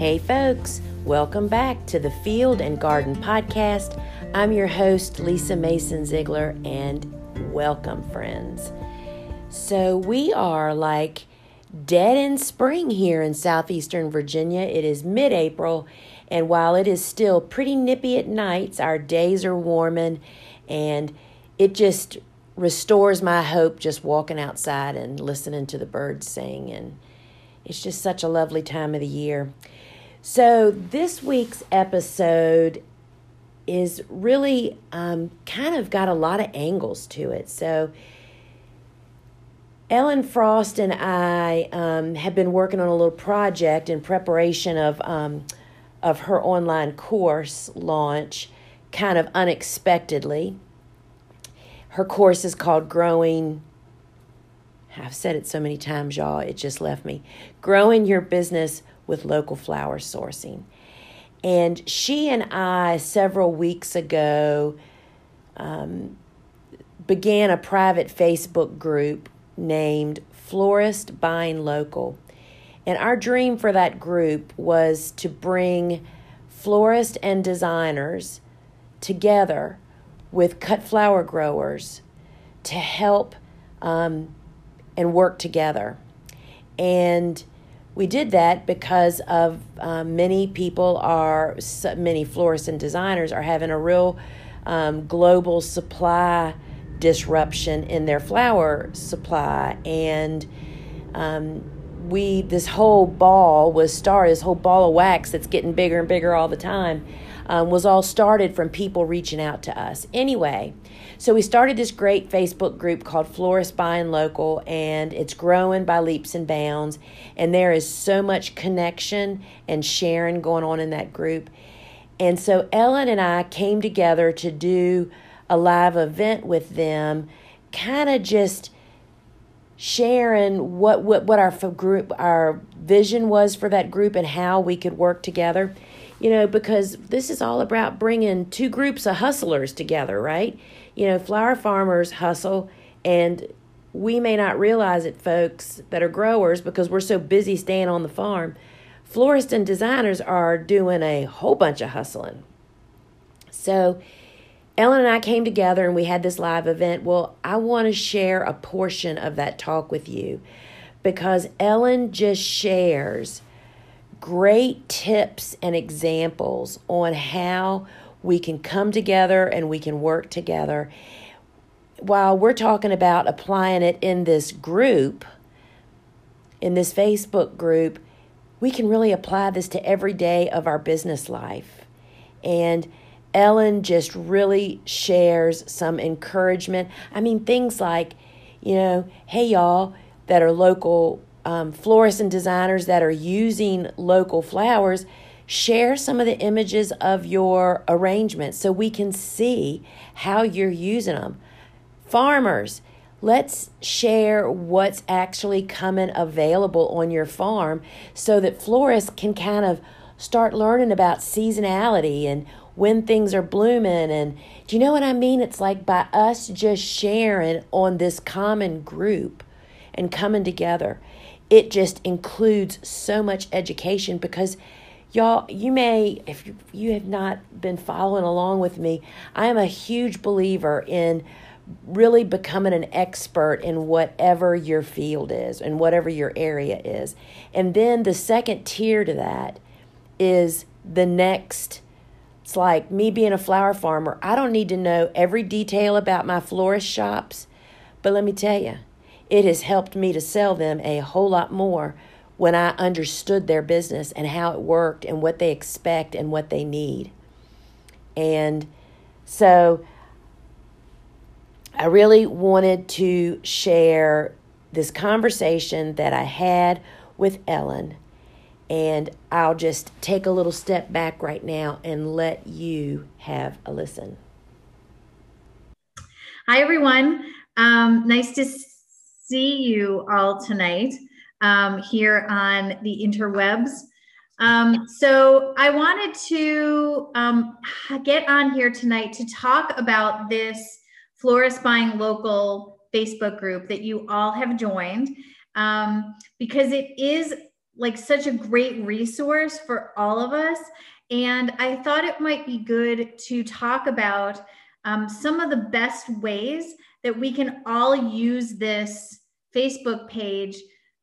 Hey, folks, welcome back to the Field and Garden Podcast. I'm your host, Lisa Mason Ziegler, and welcome, friends. So, we are like dead in spring here in southeastern Virginia. It is mid April, and while it is still pretty nippy at nights, our days are warming, and it just restores my hope just walking outside and listening to the birds sing. And it's just such a lovely time of the year. So, this week's episode is really um, kind of got a lot of angles to it. So, Ellen Frost and I um, have been working on a little project in preparation of um, of her online course launch, kind of unexpectedly. Her course is called Growing. I've said it so many times, y'all. It just left me. Growing your business with local flower sourcing. And she and I, several weeks ago, um, began a private Facebook group named Florist Buying Local. And our dream for that group was to bring florists and designers together with cut flower growers to help um, and work together. And we did that because of um, many people are many florists and designers are having a real um, global supply disruption in their flower supply. And um, we this whole ball was started this whole ball of wax that's getting bigger and bigger all the time um, was all started from people reaching out to us anyway so we started this great Facebook group called Florist Buying Local, and it's growing by leaps and bounds. And there is so much connection and sharing going on in that group. And so Ellen and I came together to do a live event with them, kind of just sharing what, what what our group our vision was for that group and how we could work together you know because this is all about bringing two groups of hustlers together right you know, flower farmers hustle, and we may not realize it, folks that are growers, because we're so busy staying on the farm. Florists and designers are doing a whole bunch of hustling. So, Ellen and I came together and we had this live event. Well, I want to share a portion of that talk with you because Ellen just shares great tips and examples on how we can come together and we can work together. While we're talking about applying it in this group, in this Facebook group, we can really apply this to every day of our business life. And Ellen just really shares some encouragement. I mean, things like, you know, hey, y'all that are local um, florists and designers that are using local flowers share some of the images of your arrangements so we can see how you're using them. Farmers, let's share what's actually coming available on your farm so that florists can kind of start learning about seasonality and when things are blooming and do you know what I mean? It's like by us just sharing on this common group and coming together. It just includes so much education because Y'all, you may, if you, you have not been following along with me, I am a huge believer in really becoming an expert in whatever your field is and whatever your area is. And then the second tier to that is the next. It's like me being a flower farmer. I don't need to know every detail about my florist shops, but let me tell you, it has helped me to sell them a whole lot more when I understood their business and how it worked and what they expect and what they need. And so I really wanted to share this conversation that I had with Ellen. And I'll just take a little step back right now and let you have a listen. Hi, everyone. Um, nice to see you all tonight um, here on the interwebs. Um, so I wanted to um, get on here tonight to talk about this Florist Buying Local Facebook group that you all have joined um, because it is like such a great resource for all of us. And I thought it might be good to talk about um, some of the best ways that we can all use this Facebook page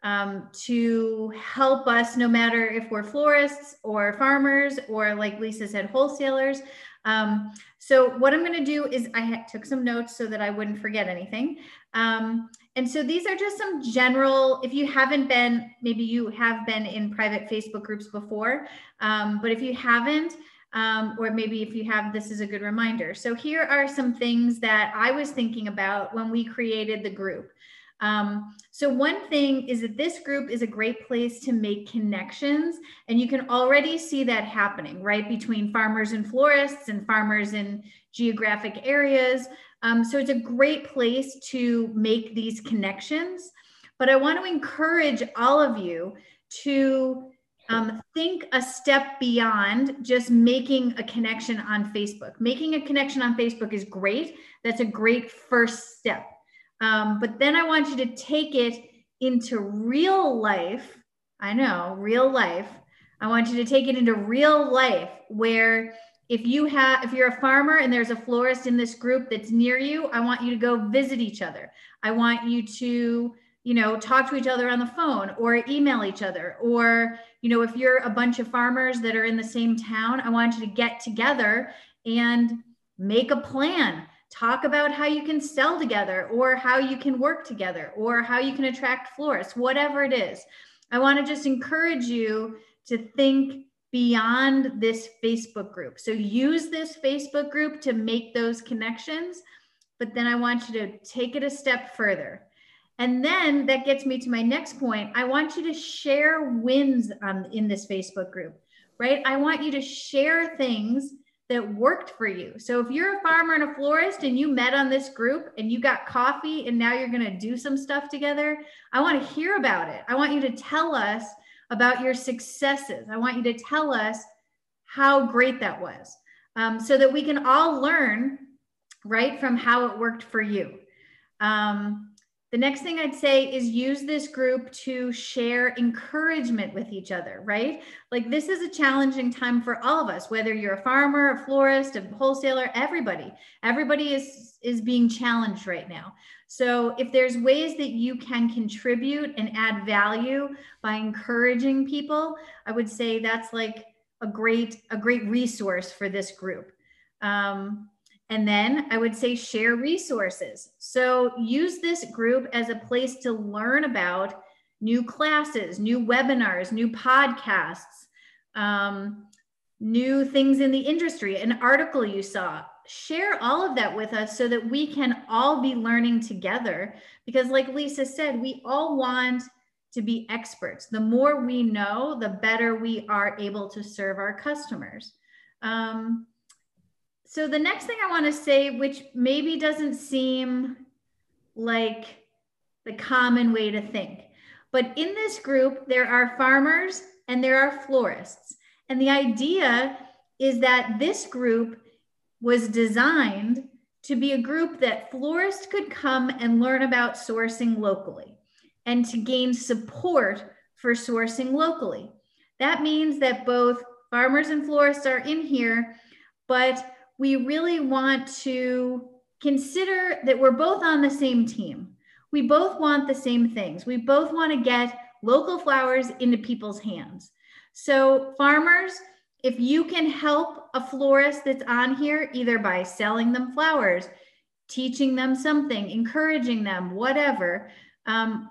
um, to help us, no matter if we're florists or farmers or, like Lisa said, wholesalers. Um, so, what I'm going to do is I took some notes so that I wouldn't forget anything. Um, and so these are just some general, if you haven't been, maybe you have been in private Facebook groups before, um, but if you haven't, um, or maybe if you have, this is a good reminder. So here are some things that I was thinking about when we created the group. Um, so one thing is that this group is a great place to make connections and you can already see that happening right between farmers and florists and farmers in geographic areas. Um, so it's a great place to make these connections. But I want to encourage all of you to um, think a step beyond just making a connection on Facebook. Making a connection on Facebook is great. That's a great first step. Um, but then I want you to take it into real life. I know, real life. I want you to take it into real life where if you have if you're a farmer and there's a florist in this group that's near you, I want you to go visit each other. I want you to you know talk to each other on the phone or email each other or you know if you're a bunch of farmers that are in the same town i want you to get together and make a plan talk about how you can sell together or how you can work together or how you can attract florists, whatever it is. I want to just encourage you to think beyond this Facebook group. So use this Facebook group to make those connections, but then I want you to take it a step further. And then that gets me to my next point. I want you to share wins on, in this Facebook group, right? I want you to share things that worked for you. So if you're a farmer and a florist and you met on this group and you got coffee and now you're going to do some stuff together, I want to hear about it. I want you to tell us about your successes. I want you to tell us how great that was um, so that we can all learn right from how it worked for you. Um, the next thing I'd say is use this group to share encouragement with each other, right? Like this is a challenging time for all of us, whether you're a farmer, a florist, a wholesaler, everybody. Everybody is is being challenged right now. So if there's ways that you can contribute and add value by encouraging people, I would say that's like a great a great resource for this group. Um, and then I would say share resources. So use this group as a place to learn about new classes, new webinars, new podcasts, um, new things in the industry, an article you saw. Share all of that with us so that we can all be learning together. Because, like Lisa said, we all want to be experts. The more we know, the better we are able to serve our customers. Um, so the next thing I want to say, which maybe doesn't seem like the common way to think, but in this group, there are farmers and there are florists. And the idea is that this group was designed to be a group that florists could come and learn about sourcing locally and to gain support for sourcing locally. That means that both farmers and florists are in here, but we really want to consider that we're both on the same team. We both want the same things. We both want to get local flowers into people's hands. So, farmers, if you can help a florist that's on here, either by selling them flowers, teaching them something, encouraging them, whatever, um,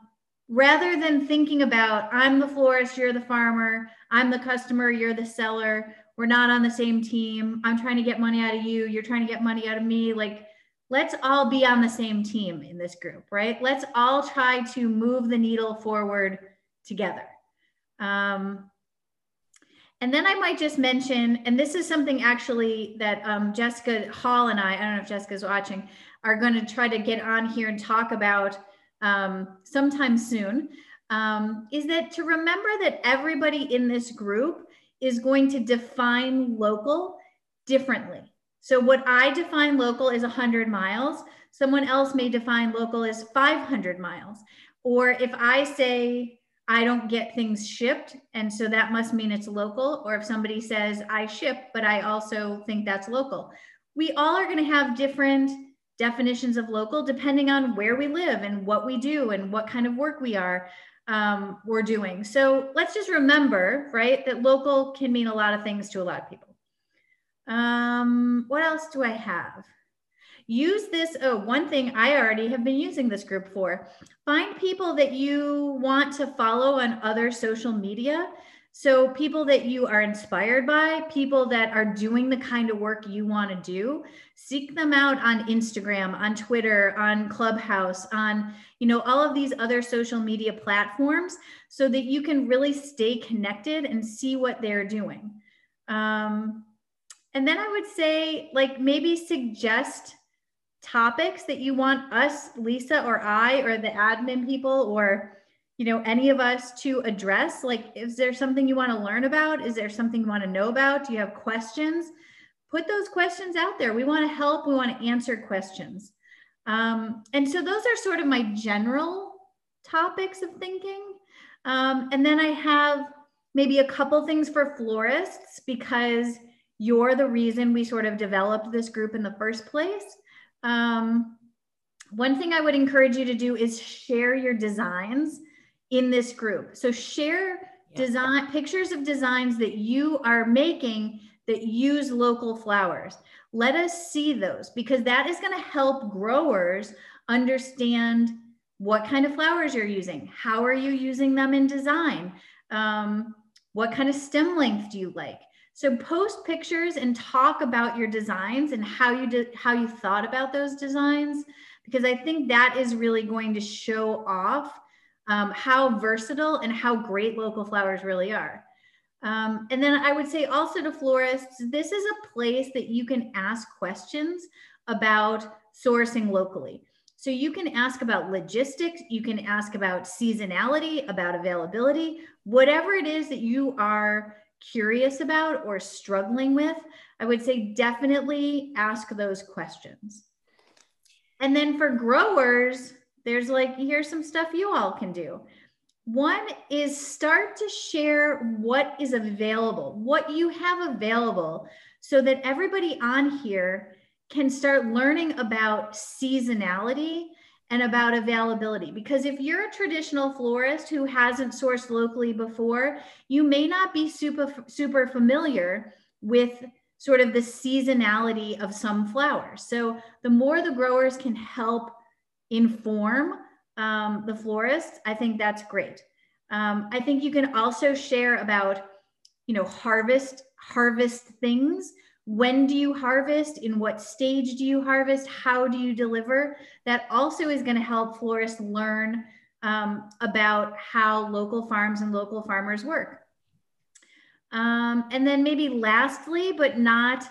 rather than thinking about, I'm the florist, you're the farmer, I'm the customer, you're the seller, we're not on the same team. I'm trying to get money out of you. You're trying to get money out of me. Like, let's all be on the same team in this group, right? Let's all try to move the needle forward together. Um, and then I might just mention, and this is something actually that um, Jessica Hall and I, I don't know if Jessica's watching, are going to try to get on here and talk about um, sometime soon, um, is that to remember that everybody in this group is going to define local differently. So, what I define local is 100 miles, someone else may define local as 500 miles. Or if I say I don't get things shipped. And so that must mean it's local. Or if somebody says, I ship, but I also think that's local. We all are going to have different definitions of local depending on where we live and what we do and what kind of work we are um, we're doing. So let's just remember, right, that local can mean a lot of things to a lot of people. Um, what else do I have? Use this. Oh, one thing I already have been using this group for. Find people that you want to follow on other social media. So, people that you are inspired by, people that are doing the kind of work you want to do, seek them out on Instagram, on Twitter, on Clubhouse, on you know all of these other social media platforms, so that you can really stay connected and see what they're doing. Um, and then I would say, like, maybe suggest topics that you want us, Lisa or I, or the admin people, or you know any of us to address like is there something you want to learn about? Is there something you want to know about? Do you have questions? Put those questions out there. We want to help we want to answer questions. Um, and so those are sort of my general topics of thinking. Um, and then i have maybe a couple things for florists because you're the reason we sort of developed this group in the first place. Um, one thing I would encourage you to do is share your designs in this group. So share yeah. design pictures of designs that you are making that use local flowers. Let us see those because that is going to help growers understand what kind of flowers you're using. How are you using them in design? Um, what kind of stem length do you like? So post pictures and talk about your designs and how you did how you thought about those designs because I think that is really going to show off um, how versatile and how great local flowers really are. Um, and then I would say also to florists, this is a place that you can ask questions about sourcing locally. So you can ask about logistics, you can ask about seasonality, about availability, whatever it is that you are curious about or struggling with, I would say definitely ask those questions. And then for growers, there's like, here's some stuff you all can do. One is start to share what is available, what you have available, so that everybody on here can start learning about seasonality and about availability. Because if you're a traditional florist who hasn't sourced locally before, you may not be super, super familiar with sort of the seasonality of some flowers. So the more the growers can help inform um, the florists, I think that's great. Um, I think you can also share about, you know, harvest harvest things. When do you harvest? In what stage do you harvest? How do you deliver? That also is going to help florists learn um, about how local farms and local farmers work. Um, and then maybe lastly but not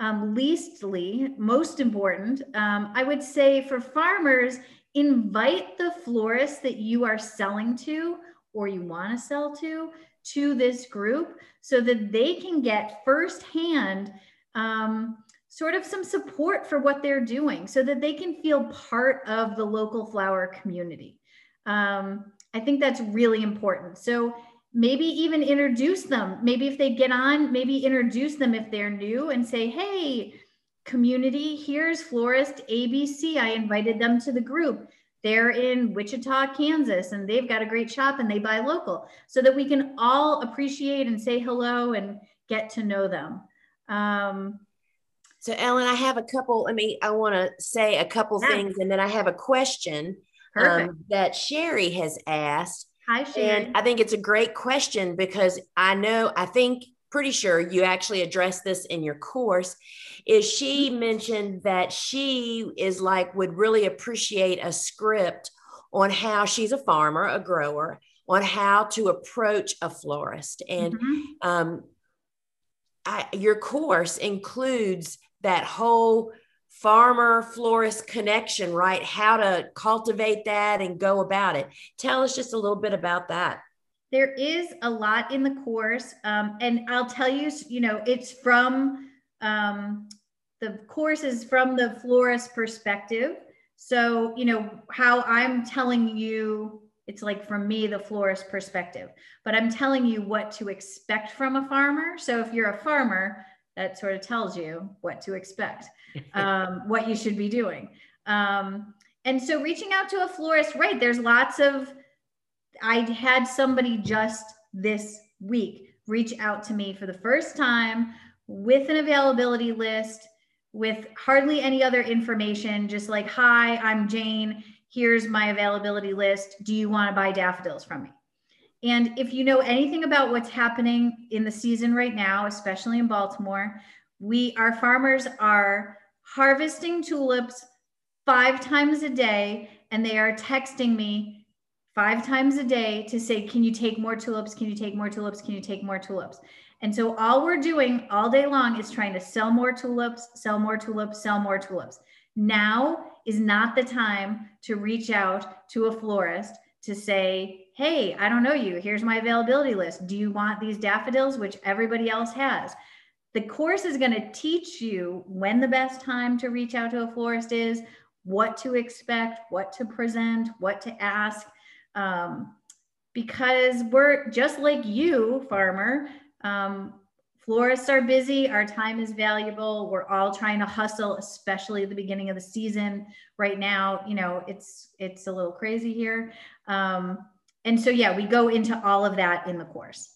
um, leastly most important um, i would say for farmers invite the florists that you are selling to or you want to sell to to this group so that they can get firsthand um, sort of some support for what they're doing so that they can feel part of the local flower community. Um, I think that's really important. So maybe even introduce them. Maybe if they get on, maybe introduce them if they're new and say, hey, community, here's florist ABC. I invited them to the group. They're in Wichita, Kansas, and they've got a great shop and they buy local so that we can all appreciate and say hello and get to know them. Um, so, Ellen, I have a couple. I mean, I want to say a couple yeah. things, and then I have a question um, that Sherry has asked. Hi, Sherry. And I think it's a great question because I know, I think, pretty sure you actually addressed this in your course. Is she mm-hmm. mentioned that she is like, would really appreciate a script on how she's a farmer, a grower, on how to approach a florist. And mm-hmm. um, I, your course includes that whole farmer florist connection, right? How to cultivate that and go about it. Tell us just a little bit about that. There is a lot in the course. Um, and I'll tell you, you know, it's from um, the course is from the florist perspective. So, you know, how I'm telling you it's like from me the florist perspective but i'm telling you what to expect from a farmer so if you're a farmer that sort of tells you what to expect um, what you should be doing um, and so reaching out to a florist right there's lots of i had somebody just this week reach out to me for the first time with an availability list with hardly any other information, just like, hi, I'm Jane. Here's my availability list. Do you want to buy daffodils from me? And if you know anything about what's happening in the season right now, especially in Baltimore, we our farmers are harvesting tulips five times a day and they are texting me five times a day to say, Can you take more tulips? Can you take more tulips? Can you take more tulips? And so all we're doing all day long is trying to sell more tulips, sell more tulips, sell more tulips. Now is not the time to reach out to a florist to say, Hey, I don't know you. Here's my availability list. Do you want these daffodils, which everybody else has? The course is going to teach you when the best time to reach out to a florist is, what to expect, what to present, what to ask. Um, because we're just like you, farmer, um, florists are busy. Our time is valuable. We're all trying to hustle, especially at the beginning of the season. Right now, you know, it's it's a little crazy here. Um, and so, yeah, we go into all of that in the course.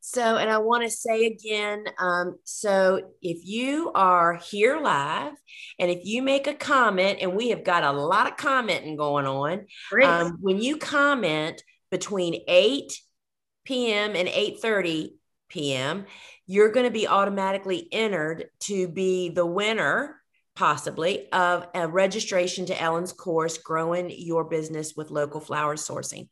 So, and I want to say again um, so if you are here live and if you make a comment, and we have got a lot of commenting going on, um, when you comment between 8 p.m. and 8 30, p.m., you're going to be automatically entered to be the winner possibly of a registration to Ellen's course, Growing Your Business with Local Flower Sourcing.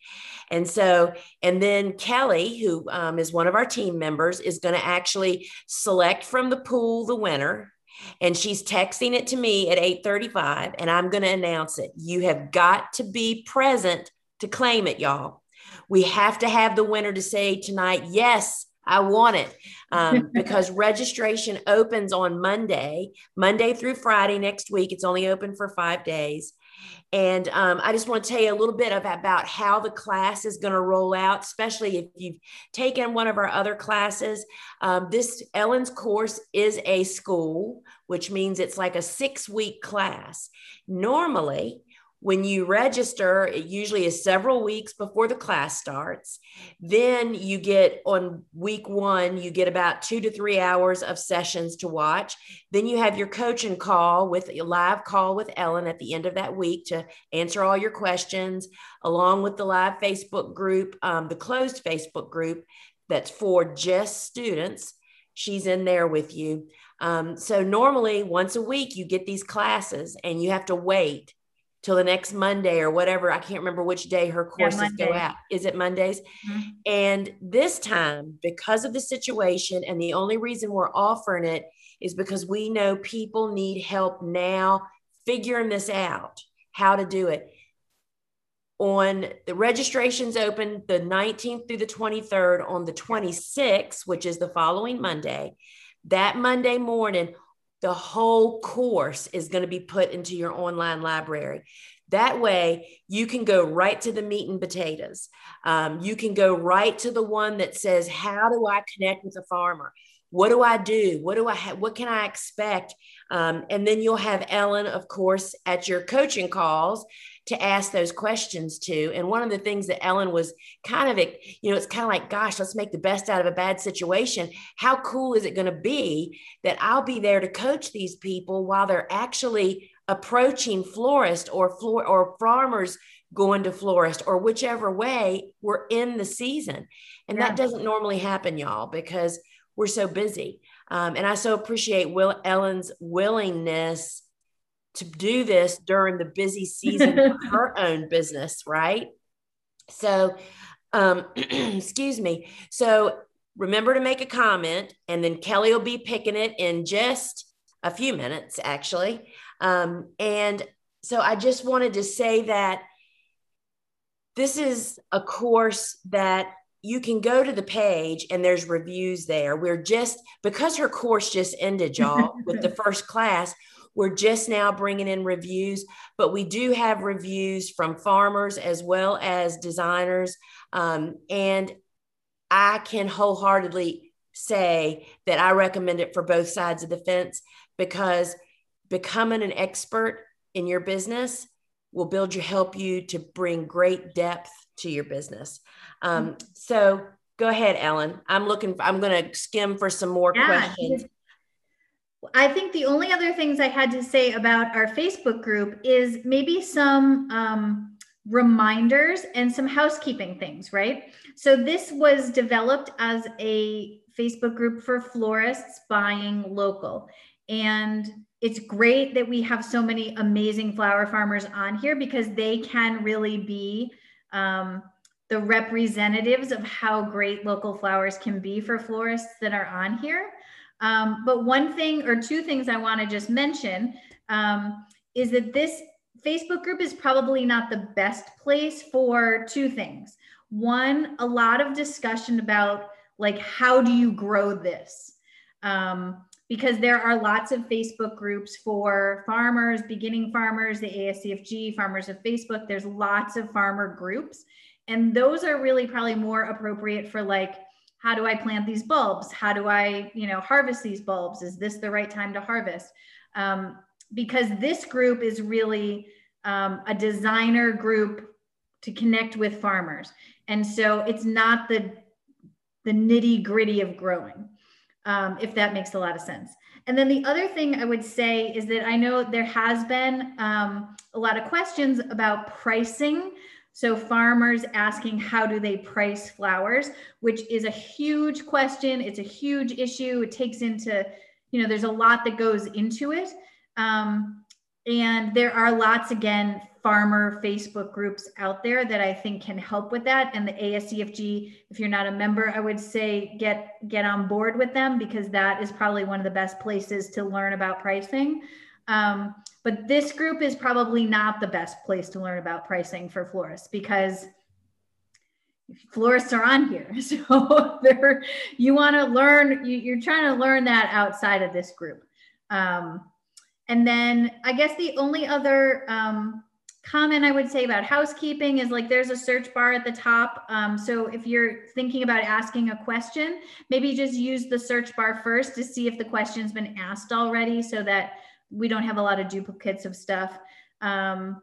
And so, and then Kelly, who um, is one of our team members, is going to actually select from the pool the winner. And she's texting it to me at 8:35, and I'm going to announce it. You have got to be present to claim it, y'all. We have to have the winner to say tonight, yes, I want it um, because registration opens on Monday, Monday through Friday next week. It's only open for five days. And um, I just want to tell you a little bit of, about how the class is going to roll out, especially if you've taken one of our other classes. Um, this Ellen's course is a school, which means it's like a six week class. Normally, when you register, it usually is several weeks before the class starts. Then you get on week one, you get about two to three hours of sessions to watch. Then you have your coaching call with a live call with Ellen at the end of that week to answer all your questions, along with the live Facebook group, um, the closed Facebook group that's for just students. She's in there with you. Um, so normally once a week, you get these classes and you have to wait till the next Monday or whatever. I can't remember which day her courses yeah, go out. Is it Mondays? Mm-hmm. And this time, because of the situation, and the only reason we're offering it is because we know people need help now figuring this out, how to do it. On the registrations open the 19th through the 23rd, on the 26th, which is the following Monday, that Monday morning, the whole course is going to be put into your online library. That way, you can go right to the meat and potatoes. Um, you can go right to the one that says, "How do I connect with a farmer? What do I do? What do I? Ha- what can I expect?" Um, and then you'll have Ellen, of course, at your coaching calls to ask those questions to. And one of the things that Ellen was kind of, you know, it's kind of like, gosh, let's make the best out of a bad situation. How cool is it going to be that I'll be there to coach these people while they're actually approaching florist or floor or farmers going to florist or whichever way we're in the season. And yeah. that doesn't normally happen, y'all, because we're so busy. Um, and I so appreciate Will Ellen's willingness to do this during the busy season of her own business, right? So, um, excuse me. So, remember to make a comment, and then Kelly will be picking it in just a few minutes, actually. Um, and so, I just wanted to say that this is a course that you can go to the page and there's reviews there. We're just because her course just ended, y'all, with the first class we're just now bringing in reviews, but we do have reviews from farmers as well as designers. Um, and I can wholeheartedly say that I recommend it for both sides of the fence because becoming an expert in your business will build you, help you to bring great depth to your business. Um, so go ahead, Ellen. I'm looking, I'm going to skim for some more yeah, questions. I think the only other things I had to say about our Facebook group is maybe some um, reminders and some housekeeping things, right? So this was developed as a Facebook group for florists buying local. And it's great that we have so many amazing flower farmers on here because they can really be um, the representatives of how great local flowers can be for florists that are on here. Um, but one thing or two things I want to just mention um, is that this Facebook group is probably not the best place for two things. One, a lot of discussion about like how do you grow this? Um, because there are lots of Facebook groups for farmers, beginning farmers, the ASCFG, farmers of Facebook. There's lots of farmer groups. And those are really probably more appropriate for like how do i plant these bulbs? How do i you know harvest these bulbs? Is this the right time to harvest? Um, because this group is really um, a designer group to connect with farmers. And so it's not the the nitty gritty of growing um, if that makes a lot of sense and then the other thing i would say is that i know there has been um, a lot of questions about pricing so farmers asking how do they price flowers, which is a huge question. It's a huge issue. It takes into, you know, there's a lot that goes into it. Um, and there are lots, again, farmer Facebook groups out there that I think can help with that. And the ASCFG, if you're not a member, I would say get get on board with them because that is probably one of the best places to learn about pricing. Um, but this group is probably not the best place to learn about pricing for florists because florists are on here. So you want to learn, you, are trying to learn that outside of this group. Um, and then I guess the only other um, comment I would say about housekeeping is like there's a search bar at the top. Um, so if you're thinking about asking a question, maybe just use the search bar first to see if the question's been asked already so that we don't have a lot of duplicates of stuff. Um,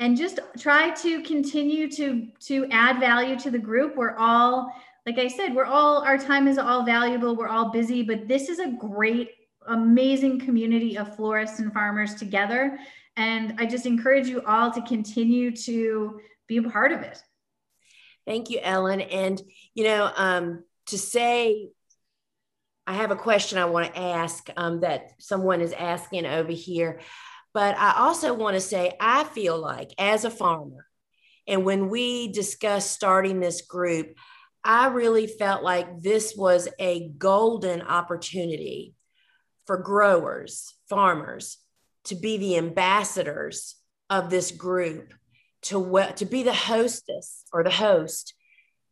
and just try to continue to to add value to the group. We're all, like I said, we're all our time is all valuable. We're all busy, but this is a great, amazing community of florists and farmers together. And I just encourage you all to continue to be a part of it. Thank you, Ellen. And you know, um, to say I have a question I want to ask um, that someone is asking over here. But I also want to say, I feel like as a farmer, and when we discussed starting this group, I really felt like this was a golden opportunity for growers, farmers, to be the ambassadors of this group, to, to be the hostess or the host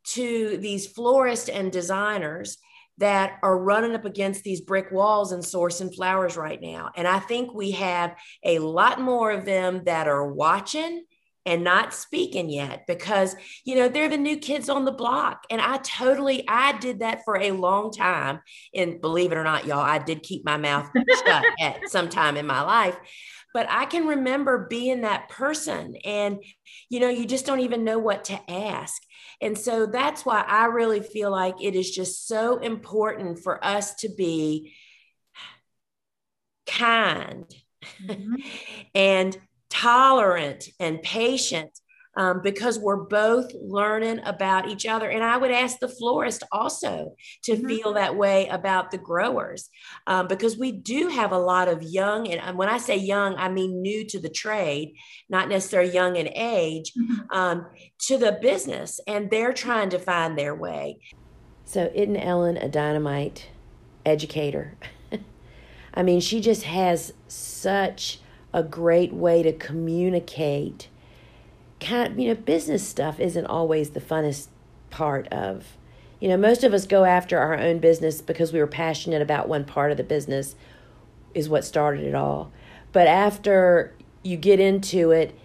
to these florists and designers that are running up against these brick walls and sourcing flowers right now. And I think we have a lot more of them that are watching and not speaking yet because you know they're the new kids on the block. And i totally i did that for a long time. And believe it or not y'all i did keep my mouth shut at some time in my life. But i can remember being that person and you know you just don't even know what to ask. And so that's why I really feel like it is just so important for us to be kind. Mm-hmm. and tolerant and patient um, because we're both learning about each other. And I would ask the florist also to mm-hmm. feel that way about the growers um, because we do have a lot of young, and when I say young, I mean new to the trade, not necessarily young in age, mm-hmm. um, to the business, and they're trying to find their way. So, isn't Ellen a dynamite educator? I mean, she just has such a great way to communicate kind you know, business stuff isn't always the funnest part of. You know, most of us go after our own business because we were passionate about one part of the business, is what started it all. But after you get into it,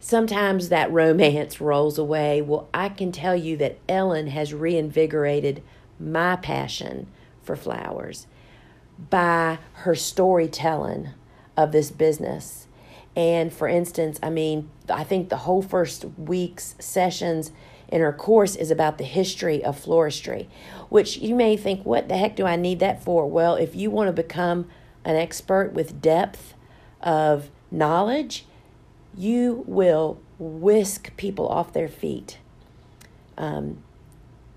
sometimes that romance rolls away. Well, I can tell you that Ellen has reinvigorated my passion for flowers by her storytelling of this business. And for instance, I mean, I think the whole first week's sessions in her course is about the history of floristry, which you may think, what the heck do I need that for? Well, if you want to become an expert with depth of knowledge, you will whisk people off their feet. Um,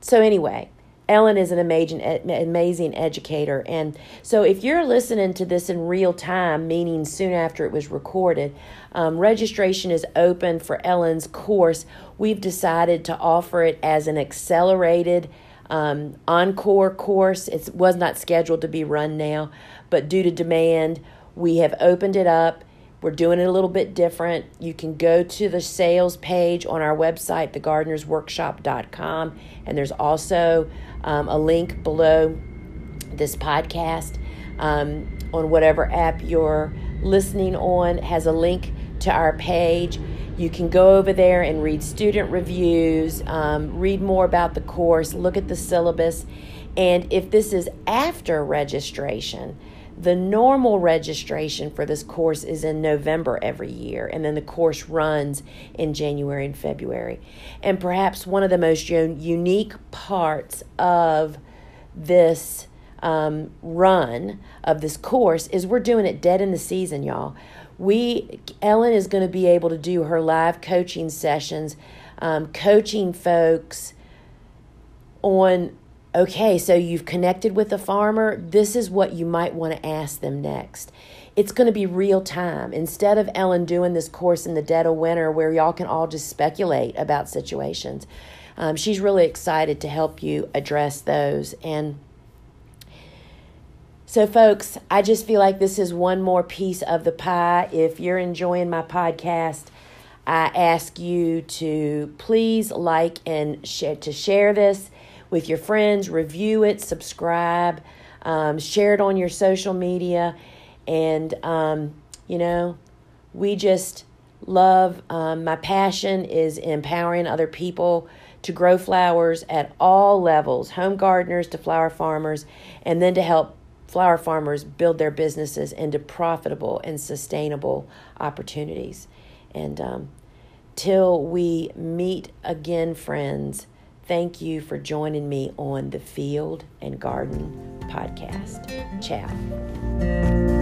so, anyway, Ellen is an amazing, amazing educator. And so, if you're listening to this in real time, meaning soon after it was recorded, um, registration is open for Ellen's course. We've decided to offer it as an accelerated um, encore course. It was not scheduled to be run now, but due to demand, we have opened it up. We're doing it a little bit different. You can go to the sales page on our website, thegardenersworkshop.com, and there's also um, a link below this podcast um, on whatever app you're listening on has a link to our page. You can go over there and read student reviews, um, read more about the course, look at the syllabus. And if this is after registration, the normal registration for this course is in November every year, and then the course runs in January and February. And perhaps one of the most unique parts of this um, run of this course is we're doing it dead in the season, y'all. We Ellen is going to be able to do her live coaching sessions, um, coaching folks on okay, so you've connected with a farmer. This is what you might want to ask them next. It's going to be real time. Instead of Ellen doing this course in the dead of winter where y'all can all just speculate about situations, um, she's really excited to help you address those. And so, folks, I just feel like this is one more piece of the pie. If you're enjoying my podcast, I ask you to please like and share to share this with your friends, review it, subscribe, um, share it on your social media. And, um, you know, we just love, um, my passion is empowering other people to grow flowers at all levels home gardeners to flower farmers, and then to help flower farmers build their businesses into profitable and sustainable opportunities. And um, till we meet again, friends. Thank you for joining me on the Field and Garden podcast. Ciao.